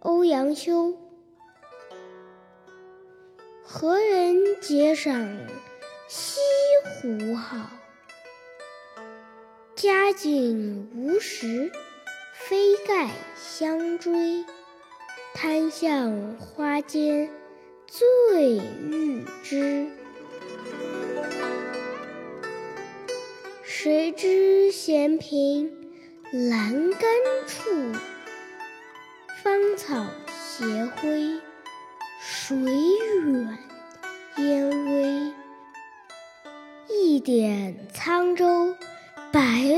欧阳修。何人解赏西湖好？家景无时，飞盖相追。贪向花间醉欲知。谁知闲凭栏杆处，草斜晖，水远烟微。一点沧州白。